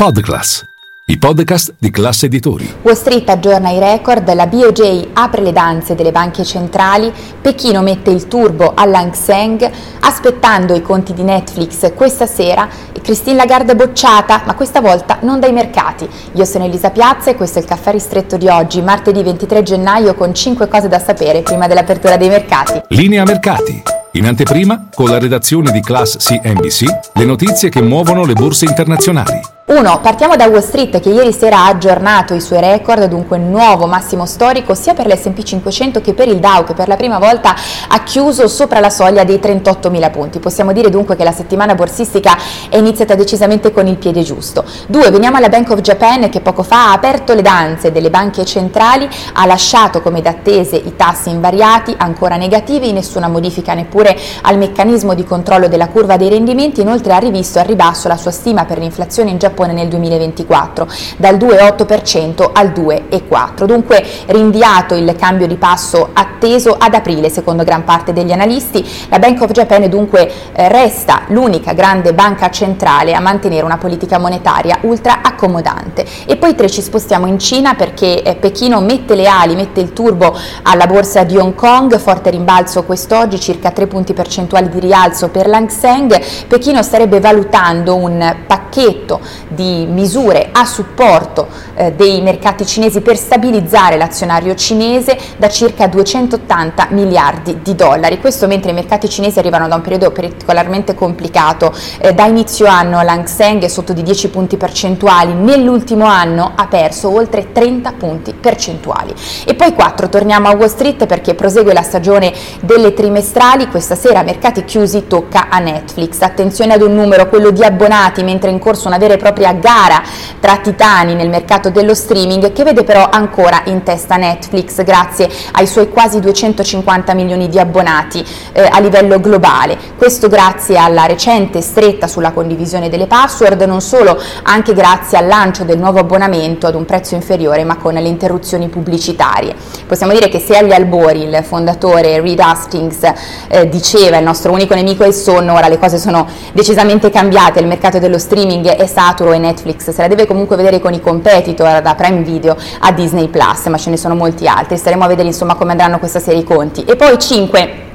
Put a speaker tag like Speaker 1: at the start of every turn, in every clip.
Speaker 1: Podclass, i podcast di classe editori.
Speaker 2: Wall Street aggiorna i record, la BOJ apre le danze delle banche centrali, Pechino mette il turbo all'Hang Seng, aspettando i conti di Netflix questa sera e Christine Lagarde bocciata, ma questa volta non dai mercati. Io sono Elisa Piazza e questo è il caffè ristretto di oggi, martedì 23 gennaio con 5 cose da sapere prima dell'apertura dei mercati.
Speaker 1: Linea mercati. In anteprima, con la redazione di Class CNBC, le notizie che muovono le borse internazionali.
Speaker 2: 1. Partiamo da Wall Street che ieri sera ha aggiornato i suoi record, dunque nuovo massimo storico sia per l'S&P 500 che per il Dow che per la prima volta ha chiuso sopra la soglia dei 38.000 punti. Possiamo dire dunque che la settimana borsistica è iniziata decisamente con il piede giusto. 2. Veniamo alla Bank of Japan che poco fa ha aperto le danze delle banche centrali, ha lasciato come d'attese i tassi invariati, ancora negativi, nessuna modifica neppure al meccanismo di controllo della curva dei rendimenti, inoltre ha rivisto al ribasso la sua stima per l'inflazione in Giappone Giappone nel 2024, dal 2,8% al 2,4%. Dunque rinviato il cambio di passo atteso ad aprile, secondo gran parte degli analisti. La Bank of Japan dunque eh, resta l'unica grande banca centrale a mantenere una politica monetaria ultra accomodante. E poi tre ci spostiamo in Cina perché eh, Pechino mette le ali, mette il turbo alla borsa di Hong Kong, forte rimbalzo quest'oggi, circa 3 punti percentuali di rialzo per l'Hang Seng. Pechino starebbe valutando un pacchetto di misure a supporto eh, dei mercati cinesi per stabilizzare l'azionario cinese da circa 280 miliardi di dollari. Questo mentre i mercati cinesi arrivano da un periodo particolarmente complicato. Eh, da inizio anno l'Hang Seng è sotto di 10 punti percentuali, nell'ultimo anno ha perso oltre 30 punti percentuali. E poi 4, torniamo a Wall Street perché prosegue la stagione delle trimestrali, questa sera mercati chiusi tocca a Netflix. Attenzione ad un numero, quello di abbonati, mentre è in corso una vera e propria propria gara tra titani nel mercato dello streaming che vede però ancora in testa Netflix grazie ai suoi quasi 250 milioni di abbonati eh, a livello globale. Questo grazie alla recente stretta sulla condivisione delle password, non solo, anche grazie al lancio del nuovo abbonamento ad un prezzo inferiore ma con le interruzioni pubblicitarie. Possiamo dire che se agli albori il fondatore Reed Hastings eh, diceva il nostro unico nemico è il sonno, ora le cose sono decisamente cambiate, il mercato dello streaming è saturo e Netflix se la deve comunque vedere con i competitor da Prime Video a Disney Plus, ma ce ne sono molti altri, staremo a vedere insomma come andranno questa serie i conti. E poi 5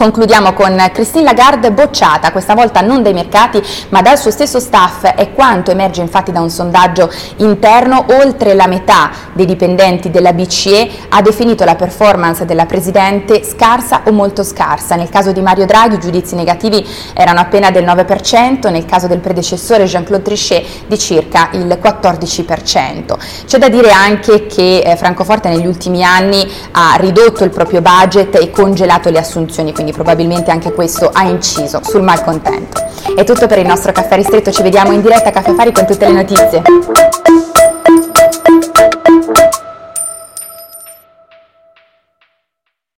Speaker 2: Concludiamo con Christine Lagarde bocciata, questa volta non dai mercati ma dal suo stesso staff e quanto emerge infatti da un sondaggio interno, oltre la metà dei dipendenti della BCE ha definito la performance della Presidente scarsa o molto scarsa. Nel caso di Mario Draghi i giudizi negativi erano appena del 9%, nel caso del predecessore Jean-Claude Trichet di circa il 14%. C'è da dire anche che eh, Francoforte negli ultimi anni ha ridotto il proprio budget e congelato le assunzioni, quindi quindi probabilmente anche questo ha inciso sul malcontento. È tutto per il nostro caffè ristretto, ci vediamo in diretta a Caffè Fari con tutte le notizie.